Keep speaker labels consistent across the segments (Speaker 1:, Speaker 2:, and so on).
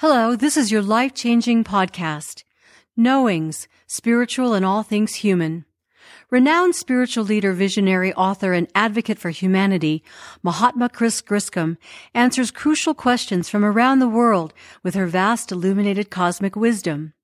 Speaker 1: Hello, this is your life changing podcast, Knowings, Spiritual and All Things Human. Renowned spiritual leader, visionary, author, and advocate for humanity, Mahatma Chris Griscom answers crucial questions from around the world with her vast illuminated cosmic wisdom.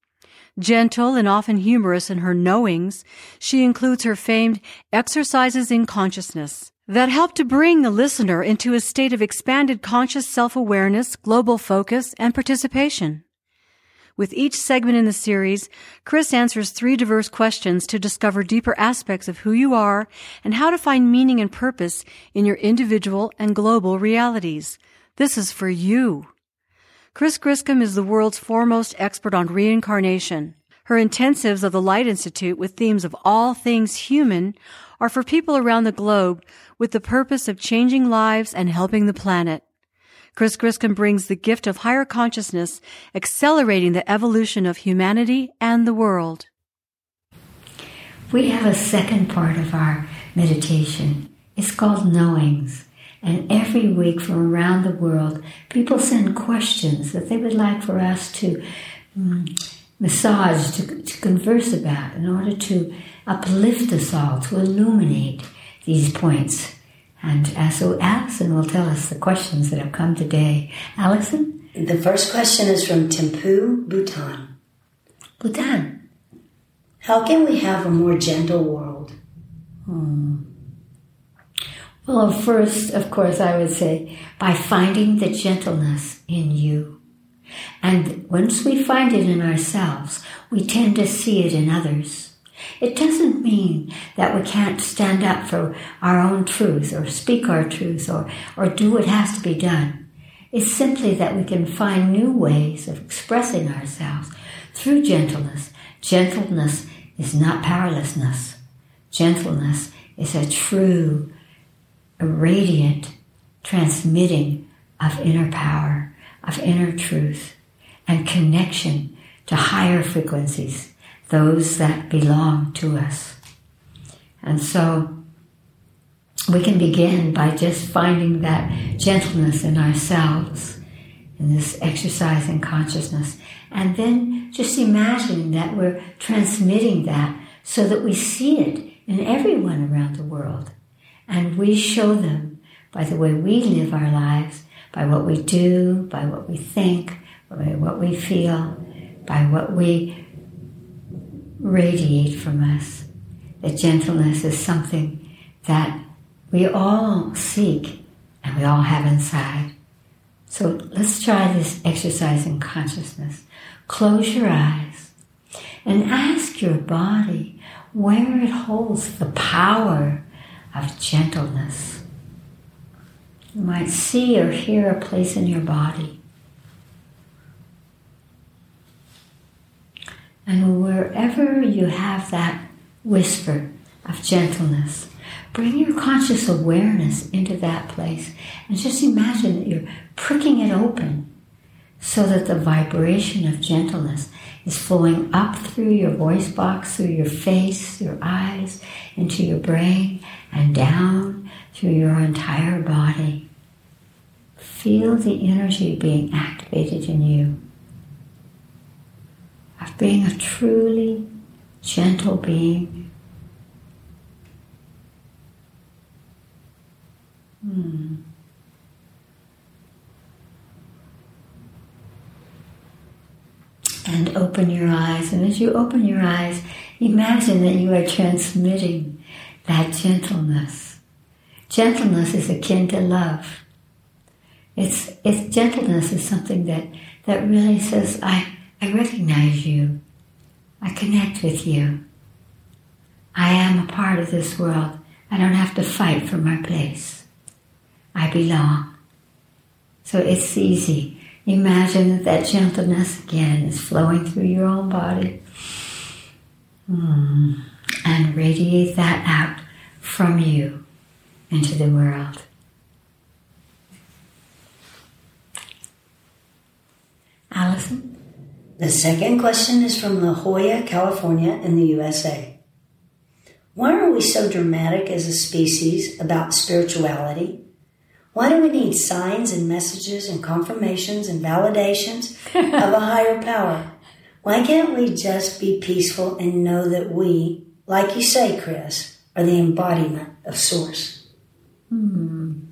Speaker 1: Gentle and often humorous in her knowings, she includes her famed exercises in consciousness that help to bring the listener into a state of expanded conscious self-awareness, global focus, and participation. With each segment in the series, Chris answers three diverse questions to discover deeper aspects of who you are and how to find meaning and purpose in your individual and global realities. This is for you. Chris Griscom is the world's foremost expert on reincarnation. Her intensives of the Light Institute with themes of all things human are for people around the globe with the purpose of changing lives and helping the planet. Chris Griscom brings the gift of higher consciousness, accelerating the evolution of humanity and the world.
Speaker 2: We have a second part of our meditation. It's called Knowings. And every week from around the world, people send questions that they would like for us to um, massage, to, to converse about in order to uplift us all, to illuminate these points. And uh, so Allison will tell us the questions that have come today. Allison?
Speaker 3: The first question is from Thimphu, Bhutan.
Speaker 2: Bhutan.
Speaker 3: How can we have a more gentle world?
Speaker 2: Hmm. Well, first, of course, I would say by finding the gentleness in you. Once we find it in ourselves, we tend to see it in others. It doesn't mean that we can't stand up for our own truth or speak our truth or, or do what has to be done. It's simply that we can find new ways of expressing ourselves through gentleness. Gentleness is not powerlessness. Gentleness is a true, a radiant transmitting of inner power, of inner truth, and connection to higher frequencies those that belong to us. And so we can begin by just finding that gentleness in ourselves, in this exercise in consciousness, and then just imagining that we're transmitting that so that we see it in everyone around the world. And we show them by the way we live our lives, by what we do, by what we think, by what we feel, by what we radiate from us. That gentleness is something that we all seek and we all have inside. So let's try this exercise in consciousness. Close your eyes and ask your body where it holds the power of gentleness. You might see or hear a place in your body And wherever you have that whisper of gentleness, bring your conscious awareness into that place and just imagine that you're pricking it open so that the vibration of gentleness is flowing up through your voice box, through your face, your eyes, into your brain, and down through your entire body. Feel the energy being activated in you being a truly gentle being. Hmm. And open your eyes. And as you open your eyes, imagine that you are transmitting that gentleness. Gentleness is akin to love. It's, it's gentleness is something that, that really says, I, I recognize you. I connect with you. I am a part of this world. I don't have to fight for my place. I belong. So it's easy. Imagine that that gentleness again is flowing through your own body. Mm. And radiate that out from you into the world. Allison?
Speaker 3: The second question is from La Jolla, California, in the USA. Why are we so dramatic as a species about spirituality? Why do we need signs and messages and confirmations and validations of a higher power? Why can't we just be peaceful and know that we, like you say, Chris, are the embodiment of Source?
Speaker 2: Hmm.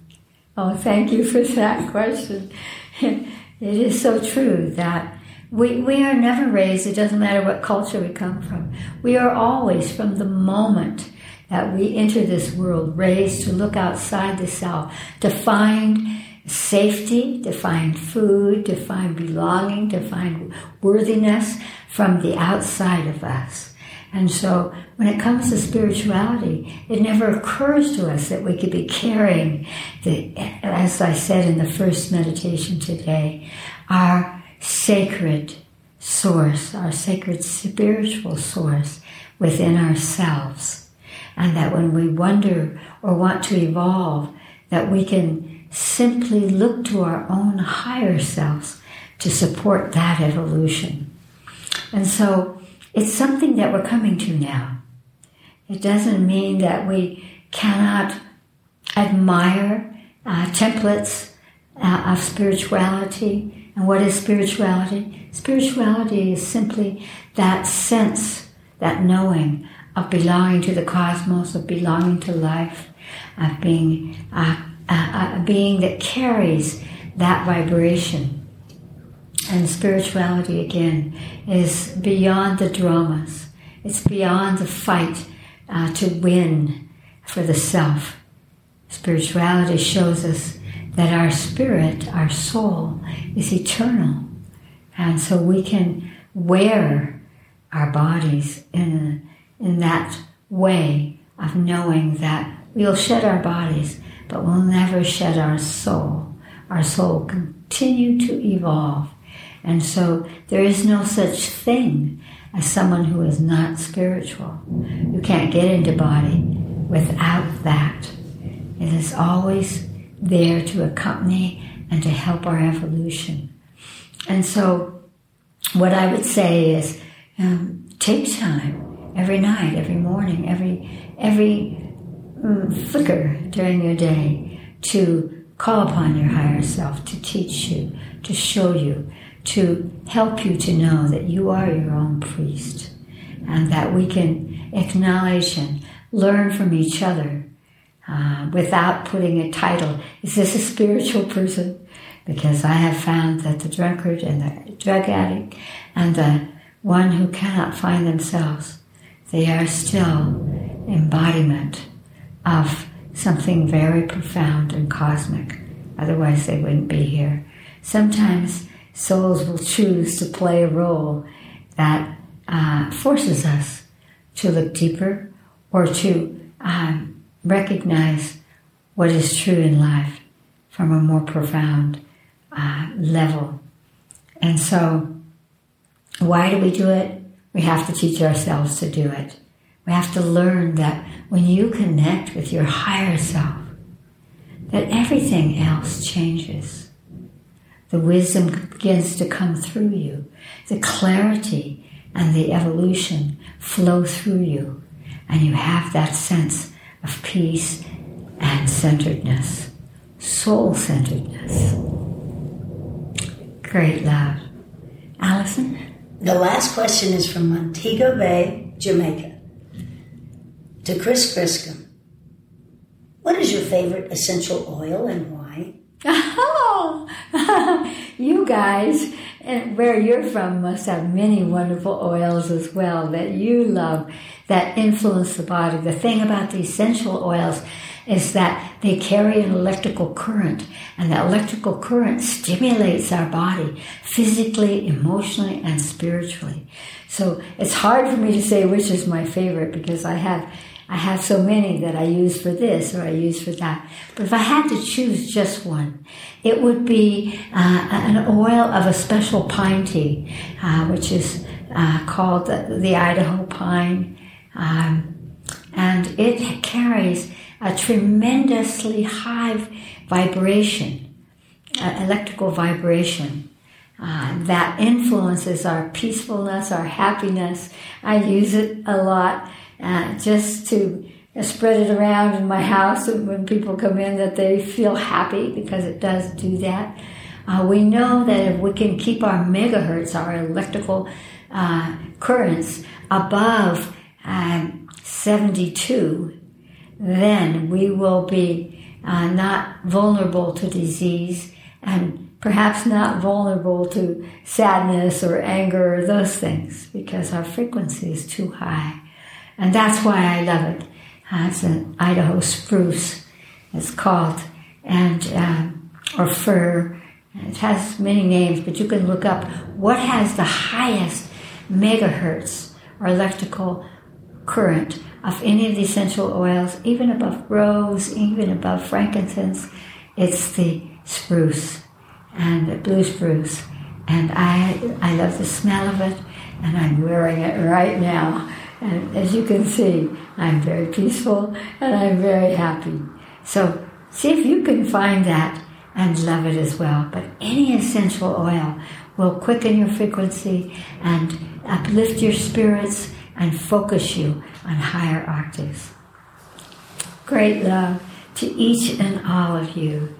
Speaker 2: Oh, thank you for that question. it is so true that we, we are never raised, it doesn't matter what culture we come from. We are always, from the moment that we enter this world, raised to look outside the self, to find safety, to find food, to find belonging, to find worthiness from the outside of us. And so when it comes to spirituality, it never occurs to us that we could be carrying the, as I said in the first meditation today, our sacred source, our sacred spiritual source within ourselves and that when we wonder or want to evolve, that we can simply look to our own higher selves to support that evolution. And so it's something that we're coming to now. It doesn't mean that we cannot admire uh, templates uh, of spirituality. And what is spirituality? Spirituality is simply that sense, that knowing of belonging to the cosmos, of belonging to life, of being a, a, a being that carries that vibration. And spirituality, again, is beyond the dramas. It's beyond the fight uh, to win for the self. Spirituality shows us that our spirit, our soul, is eternal. And so we can wear our bodies in in that way of knowing that we'll shed our bodies, but we'll never shed our soul. Our soul continue to evolve. And so there is no such thing as someone who is not spiritual. You can't get into body without that. It is always there to accompany and to help our evolution. And so what I would say is um, take time every night, every morning, every every um, flicker during your day to call upon your higher self to teach you, to show you, to help you to know that you are your own priest and that we can acknowledge and learn from each other uh, without putting a title. Is this a spiritual person? Because I have found that the drunkard and the drug addict and the one who cannot find themselves they are still embodiment of something very profound and cosmic. Otherwise, they wouldn't be here. Sometimes souls will choose to play a role that uh, forces us to look deeper or to um, recognize what is true in life from a more profound uh, level. And so, why do we do it? We have to teach ourselves to do it. We have to learn that when you connect with your higher self, that everything else changes. The wisdom begins to come through you. The clarity and the evolution flow through you. And you have that sense of peace and centeredness, soul centeredness. Great love. Allison?
Speaker 3: The last question is from Montego Bay, Jamaica. To Chris Griscom. What is your favorite essential oil and why?
Speaker 2: Oh, you guys, and where you're from, must have many wonderful oils as well that you love that influence the body. The thing about the essential oils is that they carry an electrical current, and the electrical current stimulates our body physically, emotionally, and spiritually. So it's hard for me to say which is my favorite because I have I have so many that I use for this or I use for that. But if I had to choose just one, it would be uh, an oil of a special pine tea, uh, which is uh, called the, the, Idaho pine. Um, and it carries a tremendously high vibration, uh, electrical vibration. Uh, that influences our peacefulness, our happiness. I use it a lot uh, just to spread it around in my house when people come in that they feel happy because it does do that. Uh, we know that if we can keep our megahertz, our electrical uh, currents, above um, 72, then we will be uh, not vulnerable to disease and perhaps not vulnerable to sadness or anger or those things because our frequency is too high. And that's why I love it. It's an Idaho spruce, it's called, and um, or fir. It has many names, but you can look up what has the highest megahertz or electrical current of any of the essential oils, even above rose, even above frankincense. It's the spruce and the blue spruce. And I, I love the smell of it, and I'm wearing it right now. And as you can see, I'm very peaceful and I'm very happy. So see if you can find that and love it as well. But any essential oil will quicken your frequency and uplift your spirits and focus you on higher octaves. Great love to each and all of you.